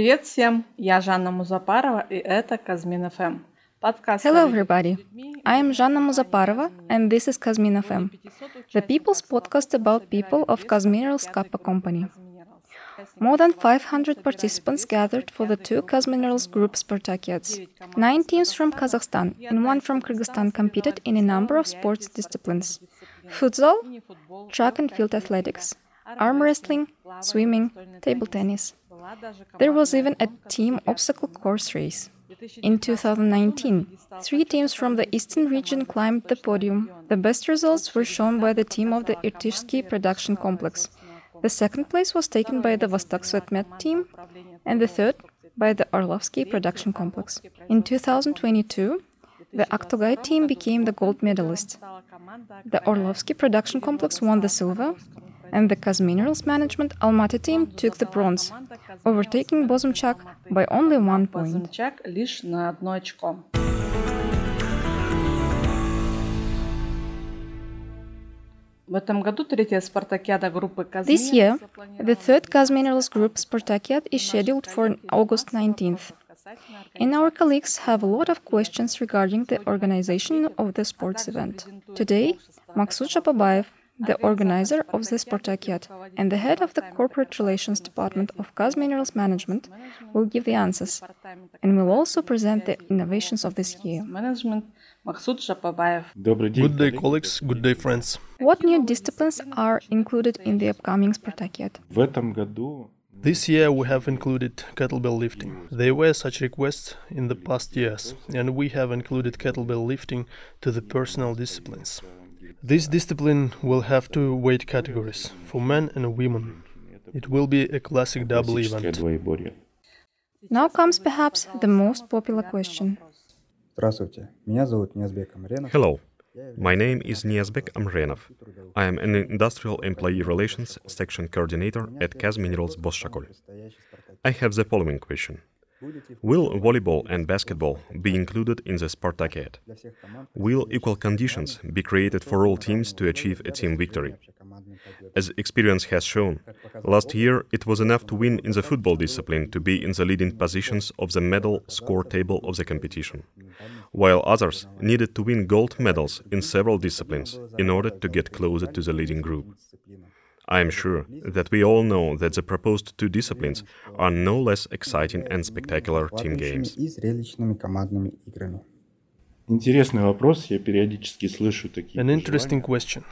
Привет всем! Я Жанна Музапарова, и это Казмин ФМ. Подкаст Hello, everybody. I am Жанна Музапарова, and this is Kazmin FM, the people's podcast about people of Kazminerals Kappa Company. More than 500 participants gathered for the two Kazminerals Group Spartakiads. Nine teams from Kazakhstan and one from Kyrgyzstan competed in a number of sports disciplines futsal, track and field athletics, arm wrestling, swimming, table tennis. There was even a team obstacle course race. In 2019, three teams from the eastern region climbed the podium. The best results were shown by the team of the Irtishsky production complex. The second place was taken by the Vostok Tsvetmet team, and the third by the Orlovsky production complex. In 2022, the Aktogay team became the gold medalist. The Orlovsky production complex won the silver, and the Kazminerals management Almaty team took the bronze, overtaking Bozymchak by only one point. This year, the third Kazminerals group Spartakiad is scheduled for August 19th. And our colleagues have a lot of questions regarding the organization of the sports event. Today, Maksut Shapobayev, the organizer of the Spartakiad, and the head of the Corporate Relations Department of Kaz Minerals Management will give the answers and will also present the innovations of this year. Good day, colleagues. Good day, friends. What new disciplines are included in the upcoming Spartakiad? This year we have included kettlebell lifting. There were such requests in the past years, and we have included kettlebell lifting to the personal disciplines. This discipline will have two weight categories for men and women. It will be a classic double event. Now comes perhaps the most popular question. Hello, my name is Niazbek Amrenov. I am an Industrial Employee Relations Section Coordinator at Kaz Minerals Bozshakol. I have the following question. Will volleyball and basketball be included in the Spartakiad? Will equal conditions be created for all teams to achieve a team victory? As experience has shown, last year it was enough to win in the football discipline to be in the leading positions of the medal score table of the competition, while others needed to win gold medals in several disciplines in order to get closer to the leading group. I am sure that we all know that the proposed two disciplines are no less exciting and spectacular team games. An interesting question.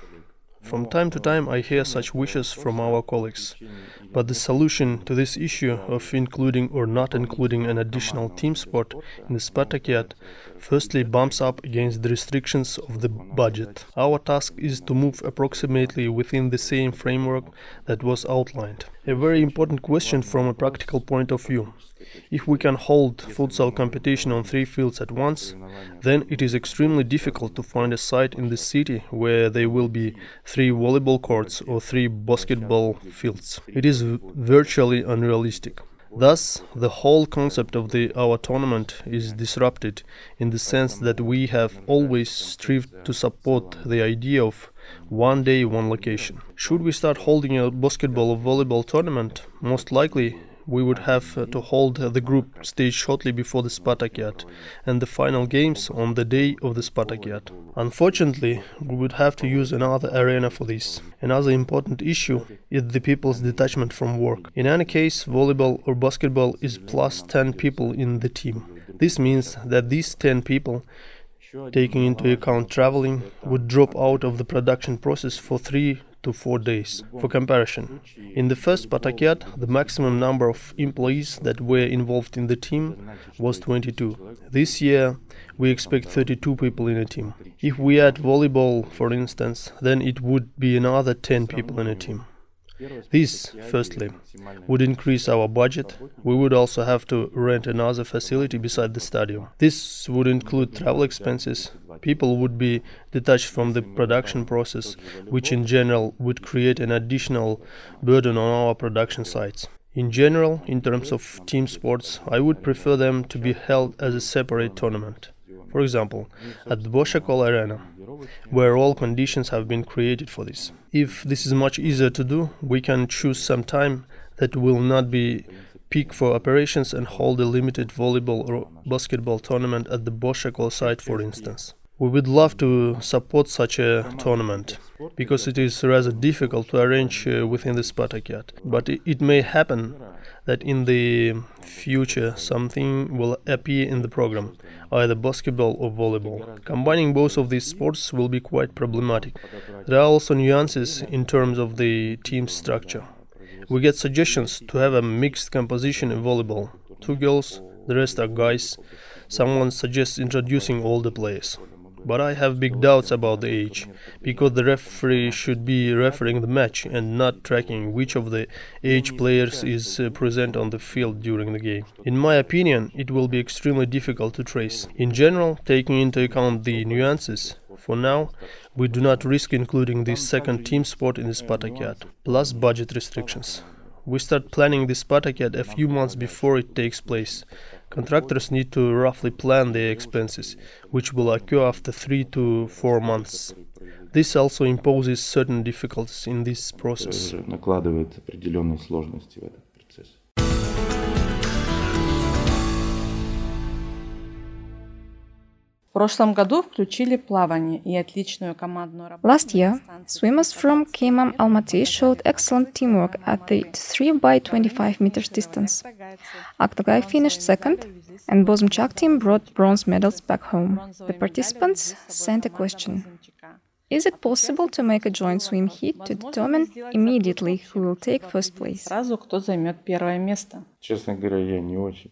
From time to time, I hear such wishes from our colleagues, but the solution to this issue of including or not including an additional team sport in the Spartakiad firstly bumps up against the restrictions of the budget. Our task is to move approximately within the same framework that was outlined. A very important question from a practical point of view. If we can hold futsal competition on three fields at once, then it is extremely difficult to find a site in the city where there will be three volleyball courts or three basketball fields. It is virtually unrealistic. Thus, the whole concept of the our tournament is disrupted in the sense that we have always strived to support the idea of one day, one location. Should we start holding a basketball or volleyball tournament, most likely we would have uh, to hold uh, the group stage shortly before the Spartakiad and the final games on the day of the Spartakiad. Unfortunately, we would have to use another arena for this. Another important issue is the people's detachment from work. In any case, volleyball or basketball is plus 10 people in the team. This means that these 10 people taking into account traveling, would drop out of the production process for three to four days. For comparison, in the first Spartakiad, the maximum number of employees that were involved in the team was 22. This year, we expect 32 people in a team. If we add volleyball, for instance, then it would be another 10 people in a team. This, firstly, would increase our budget. We would also have to rent another facility beside the stadium. This would include travel expenses. People would be detached from the production process, which in general would create an additional burden on our production sites. In general, in terms of team sports, I would prefer them to be held as a separate tournament. For example, at the Bozshakol Arena, where all conditions have been created for this. If this is much easier to do, we can choose some time that will not be peak for operations and hold a limited volleyball or basketball tournament at the Bozshakol site, for instance. We would love to support such a tournament because it is rather difficult to arrange uh, within the Spartakiad. But it, it, may happen that in the future something will appear in the program, either basketball or volleyball. Combining both of these sports will be quite problematic. There are also nuances in terms of the team structure. We get suggestions to have a mixed composition in volleyball two girls, the rest are guys. Someone suggests introducing all the players. But I have big doubts about the age, because the referee should be refereeing the match and not tracking which of the age players is uh, present on the field during the game. In my opinion, it will be extremely difficult to trace. In general, taking into account the nuances, for now, we do not risk including this second team sport in the Spartakiad, plus budget restrictions. We start planning the Spartakiad a few months before it takes place, Contractors need to roughly plan their expenses, which will occur after three to four months. This also imposes certain difficulties in this process. прошлом году включили плавание и Last year, swimmers from KMM Almaty showed excellent teamwork at the 3 by 25 meters distance. Aktogai finished second, and Bozymchak team brought bronze medals back home. The participants sent a question. Is it possible to make a joint swim heat to determine immediately who will take first place?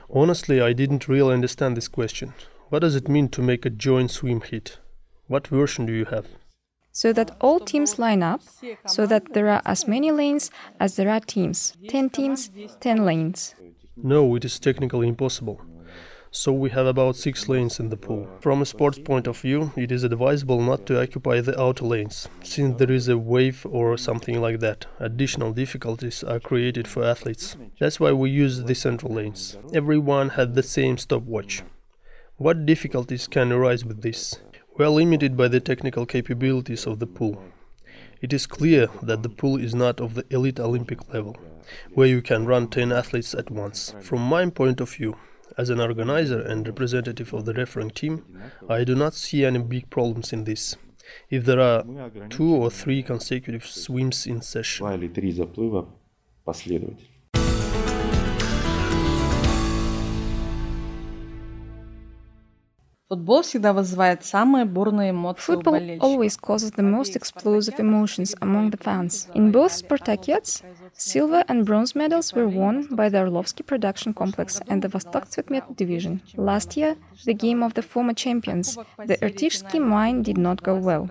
Honestly, I didn't really understand this question. What does it mean to make a joint swim heat? What version do you have? So that all teams line up, so that there are as many lanes as there are teams. 10 teams, 10 lanes. No, it is technically impossible. So we have about 6 lanes in the pool. From a sports point of view, it is advisable not to occupy the outer lanes, since there is a wave or something like that. Additional difficulties are created for athletes. That's why we use the central lanes. Everyone had the same stopwatch. What difficulties can arise with this? We are limited by the technical capabilities of the pool. It is clear that the pool is not of the elite Olympic level, where you can run 10 athletes at once. From my point of view, as an organizer and representative of the refereeing team, I do not see any big problems in this. If there are two or three consecutive swims in session. Football у болельщиков. always causes the most explosive emotions among the fans. In both Spartakiads, silver and bronze medals were won by the Orlovsky production complex and the Vostok Tsvetmet division. Last year, the game of the former champions, the Irtishsky mine, did not go well.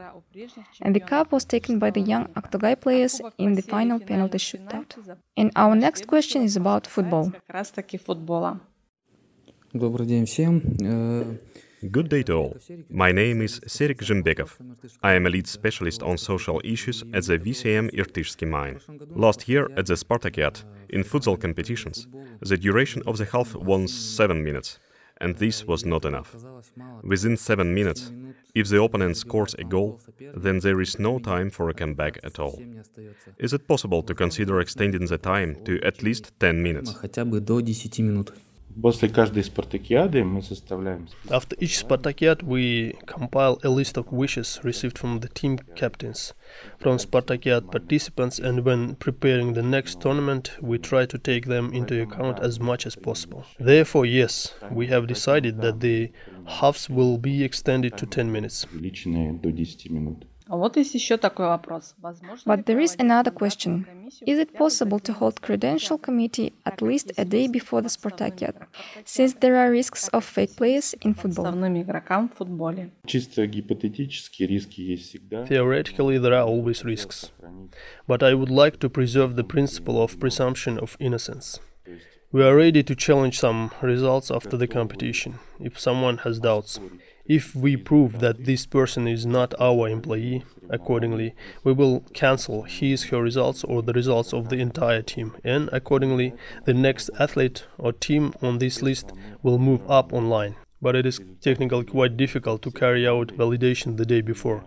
And the cup was taken by the young Aktogay players in the final penalty shootout. And our next question is about football. Добрый день всем. Good day to all. My name is Serik Zhembekov. I am a lead specialist on social issues at the VCM Irtishsky mine. Last year at the Spartakiad, in futsal competitions, the duration of the half was 7 minutes, and this was not enough. Within 7 minutes, if the opponent scores a goal, then there is no time for a comeback at all. Is it possible to consider extending the time to at least 10 minutes? После каждой спартакиады мы составляем... After each Spartakiad, we compile a list of wishes received from the team captains, from Spartakiad participants, and when preparing the next tournament, we try to take them into account as much as possible. Therefore, yes, we have decided that the halves will be extended to 10 minutes. до 10 минут. But there is another question. Is it possible to hold credential committee at least a day before the Spartakiad, since there are risks of fake players in football? Theoretically, there are always risks. But I would like to preserve the principle of presumption of innocence. We are ready to challenge some results after the competition, if someone has doubts. If we prove that this person is not our employee, accordingly, we will cancel his her results or the results of the entire team, and accordingly, the next athlete or team on this list will move up online. but it is technically quite difficult to carry out validation the day before.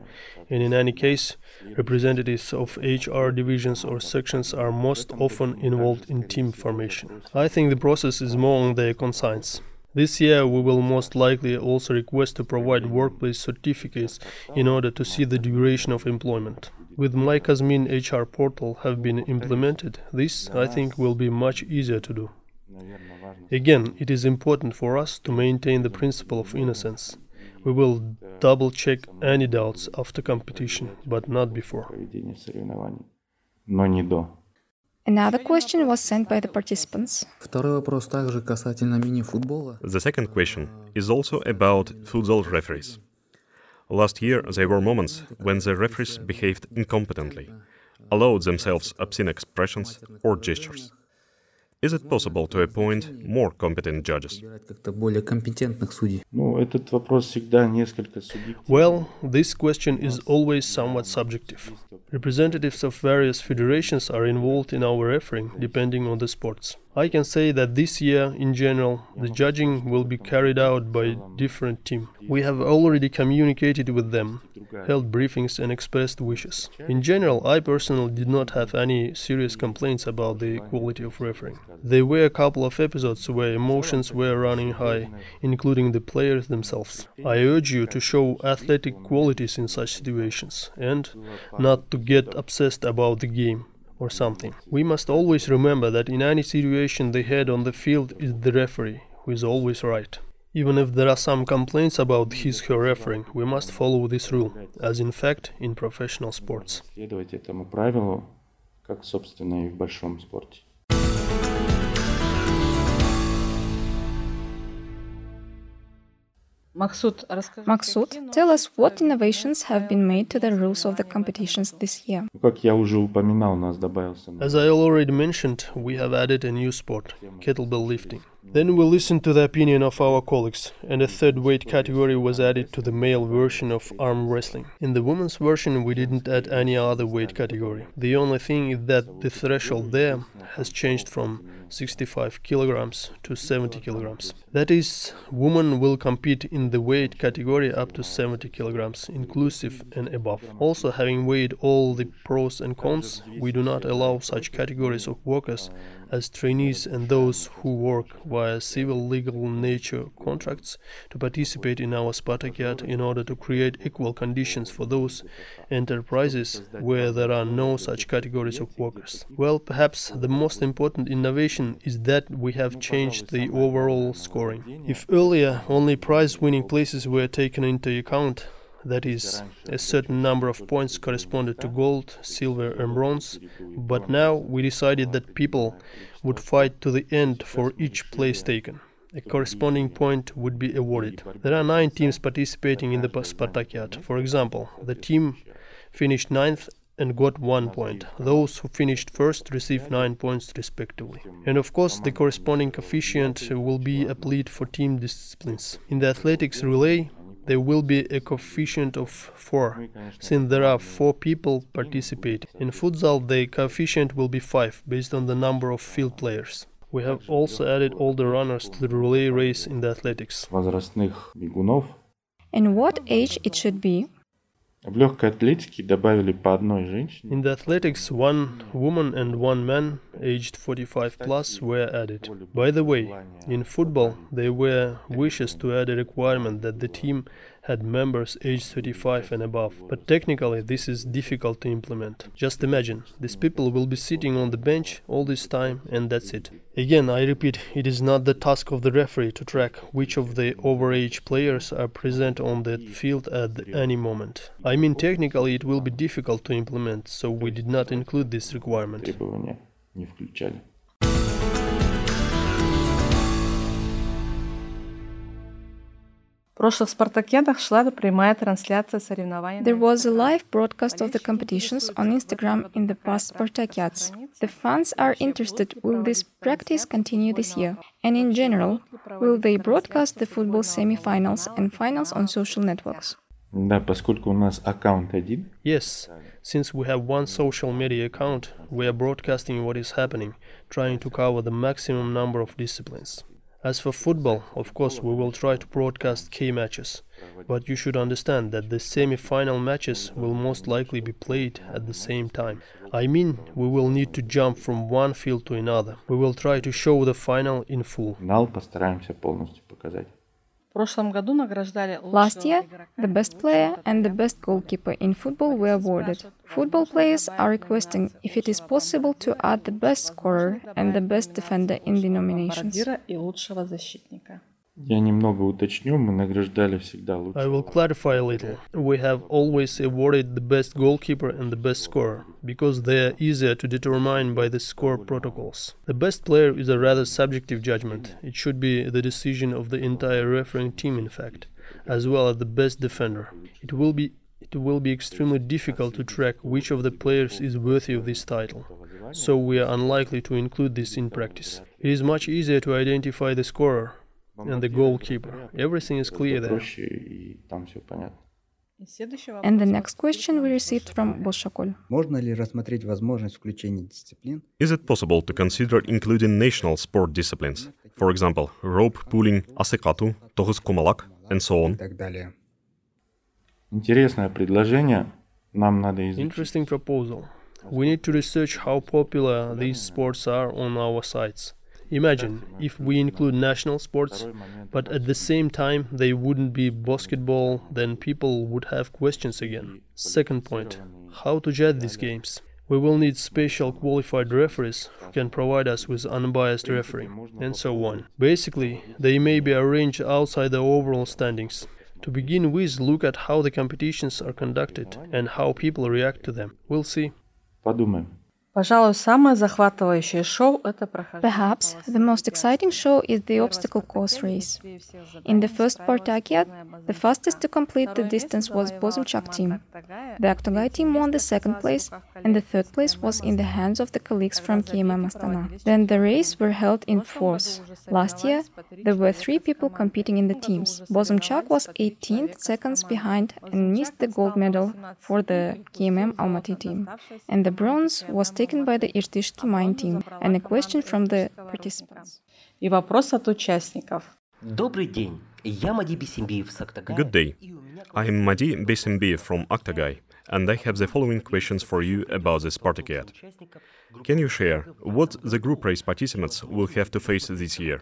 And in any case, representatives of HR divisions or sections are most often involved in team formation. I think the process is more on their conscience. This year, we will most likely also request to provide workplace certificates in order to see the duration of employment. With My Kazmin HR portal have been implemented, this, I think, will be much easier to do. Again, it is important for us to maintain the principle of innocence. We will double check any doubts after competition, but not before. Проведение соревнований, но не до. Another question was sent by the participants. The second question is also about football referees. Last year, there were moments when the referees behaved incompetently, allowed themselves obscene expressions or gestures. Is it possible to appoint more competent judges? Well, this question is always somewhat subjective. Representatives of various federations are involved in our refereeing, depending on the sports. I can say that this year, in general, the judging will be carried out by a different team. We have already communicated with them, held briefings and expressed wishes. In general, I personally did not have any serious complaints about the quality of refereeing. There were a couple of episodes where emotions were running high, including the players themselves. I urge you to show athletic qualities in such situations and not to get obsessed about the game or something. We must always remember that in any situation the head on the field is the referee, who is always right. Even if there are some complaints about his her refereeing, we must follow this rule, as in fact in professional sports. Maksud, tell us what innovations have been made to the rules of the competitions this year. As I already mentioned, we have added a new sport – kettlebell lifting. Then we listened to the opinion of our colleagues, and a third weight category was added to the male version of arm wrestling. In the women's version, we didn't add any other weight category. The only thing is that the threshold there has changed from 65 kilograms to 70 kilograms. That is, women will compete in the weight category up to 70 kilograms, inclusive and above. Also, having weighed all the pros and cons, we do not allow such categories of workers as trainees and those who work via civil legal nature contracts to participate in our Spartakiad in order to create equal conditions for those enterprises where there are no such categories of workers. Well, perhaps the most important innovation is that we have changed the overall scoring. If earlier only prize winning places were taken into account, that is, a certain number of points corresponded to gold, silver, and bronze. But now we decided that people would fight to the end for each place taken. A corresponding point would be awarded. There are nine teams participating in the Spartakiad. For example, the team finished ninth and got one point. Those who finished first received nine points respectively. And of course, the corresponding coefficient will be applied for team disciplines. In the athletics relay, there will be a coefficient of 4, since there are 4 people participating. In futsal, the coefficient will be 5, based on the number of field players. We have also added older runners to the relay race in the athletics. And what age it should be? В легкой атлетике добавили по одной женщине. In the athletics, one woman and one man aged 45 plus were added. By the way, in football, there were wishes to add a requirement that the team had members aged 35 and above. But technically, this is difficult to implement. Just imagine, these people will be sitting on the bench all this time, and that's it. Again, I repeat, it is not the task of the referee to track which of the overage players are present on the field at any moment. I mean, technically, it will be difficult to implement, so we did not include this requirement. There was a live broadcast of the competitions on Instagram in the past Spartakiads. The fans are interested will this practice continue this year? And in general, will they broadcast the football semifinals and finals on social networks? Yes, since we have one social media account, we are broadcasting what is happening, trying to cover the maximum number of disciplines. As for football, of course, we will try to broadcast key matches. But you should understand that the semi final matches will most likely be played at the same time. I mean, we will need to jump from one field to another. We will try to show the final in full. Финал постараемся полностью показать. Last year, the best player and the best goalkeeper in football were awarded. Football players are requesting if it is possible to add the best scorer and the best defender in the nominations. бомбардира и лучшего защитника. Я немного уточню, мы награждали всегда I лучшего. will clarify a little. We have always awarded the best goalkeeper and the best scorer, because they are easier to determine by the score protocols. The best player is a rather subjective judgment. It should be the decision of the entire refereeing team, in fact, as well as the best defender. It will be it will be extremely difficult to track which of the players is worthy of this title. So we are unlikely to include this in practice. It is much easier to identify the scorer and the goalkeeper. Everything is clear there. And the next question we received from Bozshakol. Is it possible to consider including national sport disciplines? For example, rope pulling, asyk atu, тогыз кумалак, and so on. Interesting proposal. We need to research how popular these sports are on our sites. Imagine if we include national sports, but at the same time they wouldn't be basketball, then people would have questions again. Second point how to judge these games. We will need special qualified referees who can provide us with unbiased refereeing, and so on. Basically, they may be arranged outside the overall standings. To begin with, look at how the competitions are conducted and how people react to them. We'll see. Подумаем. Perhaps the most exciting show is the obstacle course race. In the first Spartakiad, the fastest to complete the distance was Bozymchak team. The Aktogai team won the second place, and the third place was in the hands of the colleagues from KMM Astana. Then the race were held in fours. Last year, there were three people competing in the teams. Bozymchak was 18 seconds behind and missed the gold medal for the KMM Almaty team, and the bronze was taken by the Irtishki Mine Team and a question from the participants. И вопрос от участников. Добрый день. Я Мади Бисимбиев с Good day. I am Мади Бисимбиев from Aktogai, and I have the following questions for you about this Spartakiad. Can you share what the group race participants will have to face this year?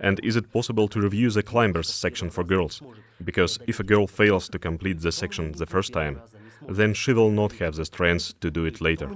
And is it possible to review the climbers section for girls? Because if a girl fails to complete the section the first time, then she will not have the strength to do it later.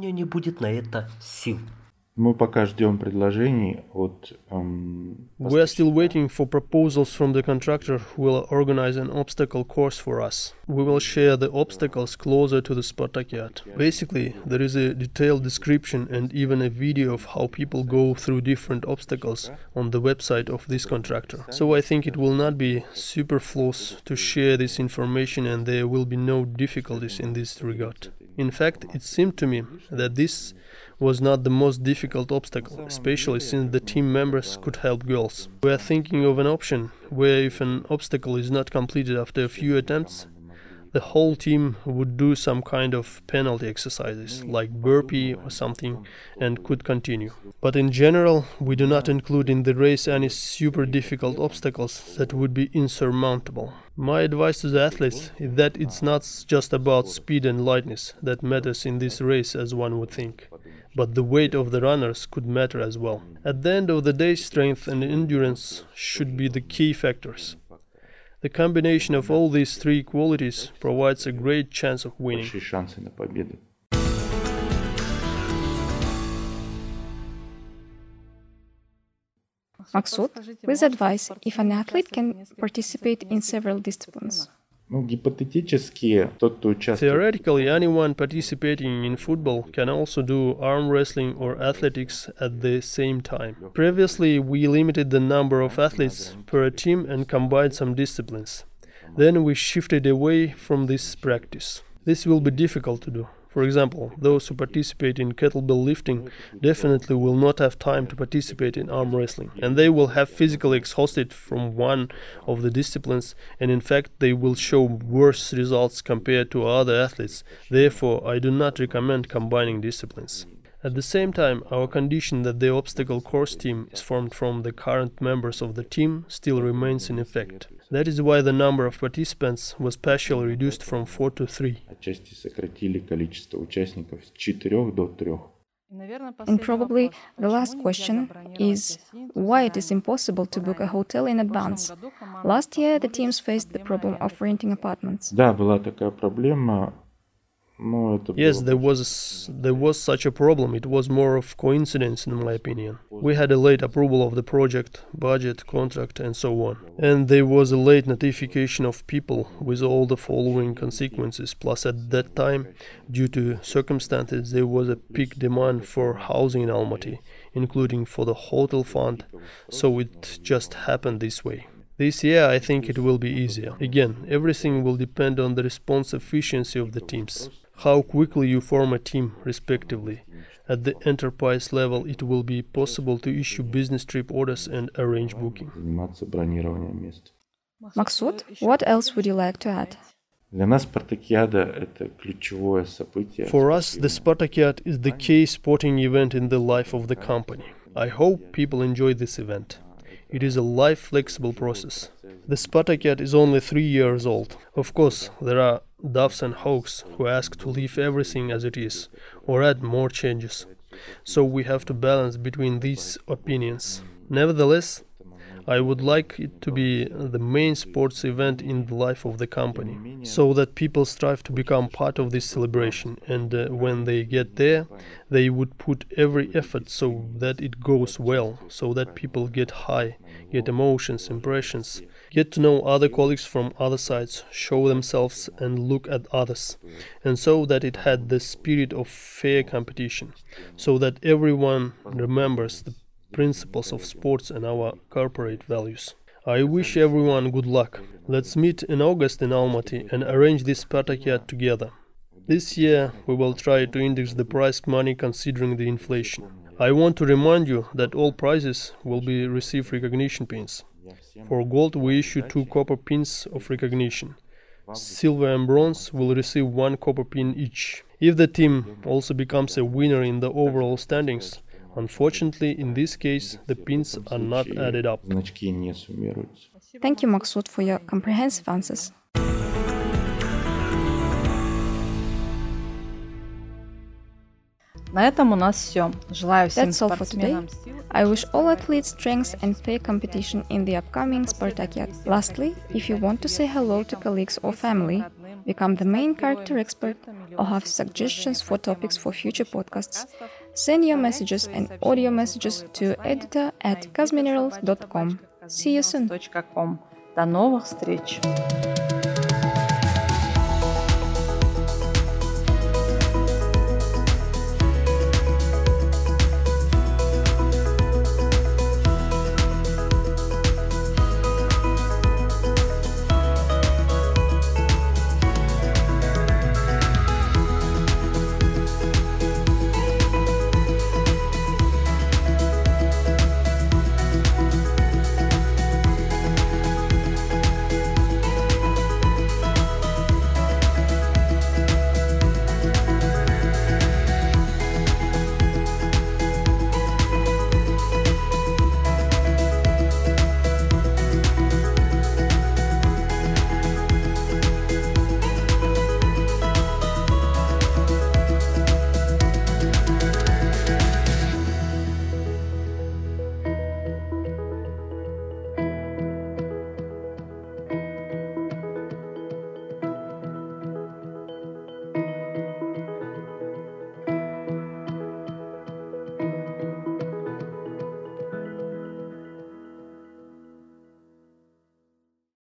у меня не будет на это сил. Мы пока ждем предложений от эм, We are still waiting for proposals from the contractor who will organize an obstacle course for us. We will share the obstacles closer to the Spartakiad. Basically, there is a detailed description and even a video of how people go through different obstacles on the website of this contractor. So I think it will not be superfluous to share this information and there will be no difficulties in this regard. In fact, it seemed to me that this was not the most difficult obstacle, especially since the team members could help girls. We are thinking of an option where if an obstacle is not completed after a few attempts, the whole team would do some kind of penalty exercises, mm. like burpee or something, and could continue. But in general, we do not include in the race any super difficult obstacles that would be insurmountable. My advice to the athletes is that it's not just about speed and lightness that matters in this race as one would think, but the weight of the runners could matter as well. At the end of the day, strength and endurance should be the key factors. The combination of all these three qualities provides a great chance of winning. Maksud, please advise if an athlete can participate in several disciplines. Ну, гипотетически, тот, кто участвует Theoretically, anyone participating in football can also do arm wrestling or athletics at the same time. Previously, we limited the number of athletes per team and combined some disciplines. Then we shifted away from this practice. This will be difficult to do. For example, those who participate in kettlebell lifting definitely will not have time to participate in arm wrestling, and they will have physically exhausted from one of the disciplines, and in fact, they will show worse results compared to other athletes. Therefore, I do not recommend combining disciplines. At the same time, our condition that the obstacle course team is formed from the current members of the team still remains in effect. That is why the number of participants was partially reduced from 4 to 3. Отчасти сократили количество участников с 4 до 3. And probably the last question is why it is impossible to book a hotel in advance. Last year, the teams faced the problem of renting apartments. Да, была такая проблема. Yes, there was there was such a problem. It was more of coincidence, in my opinion. We had a late approval of the project, budget, contract, and so on, and there was a late notification of people with all the following consequences. Plus, at that time, due to circumstances, there was a peak demand for housing in Almaty, including for the hotel fund. So it just happened this way. This year, I think it will be easier. Again, everything will depend on the response efficiency of the teams how quickly you form a team, respectively. At the enterprise level, it will be possible to issue business trip orders and arrange booking. Maksud, what else would you like to add? For us, the Spartakiad is the key sporting event in the life of the company. I hope people enjoy this event. It is a life flexible process. The Spartakiad is only three years old. Of course, there are doves and hawks who ask to leave everything as it is or add more changes. So we have to balance between these opinions. Nevertheless, I would like it to be the main sports event in the life of the company, so that people strive to become part of this celebration, and uh, when they get there, they would put every effort so that it goes well, so that people get high, get emotions, impressions, get to know other colleagues from other sides, show themselves and look at others, and so that it had the spirit of fair competition, so that everyone remembers the principles of sports and our corporate values. I wish everyone good luck. Let's meet in August in Almaty and arrange this Spartakiad together. This year we will try to index the prize money considering the inflation. I want to remind you that all prizes will be receive recognition pins. For gold, we issue two copper pins of recognition. Silver and bronze will receive one copper pin each. If the team also becomes a winner in the overall standings, unfortunately, in this case, the pins are not added up. Thank you, Maksud, for your comprehensive answers. На этом у нас все. Желаю всем That's all for today. спортсменам сил. I wish all athletes strength and fair competition in the upcoming Spartakiad. Lastly, if you want to say hello to colleagues or family, become the main character expert, or have suggestions for topics for future podcasts, send your messages and audio messages to editor at kazminerals.com. See you soon. .com. До новых встреч!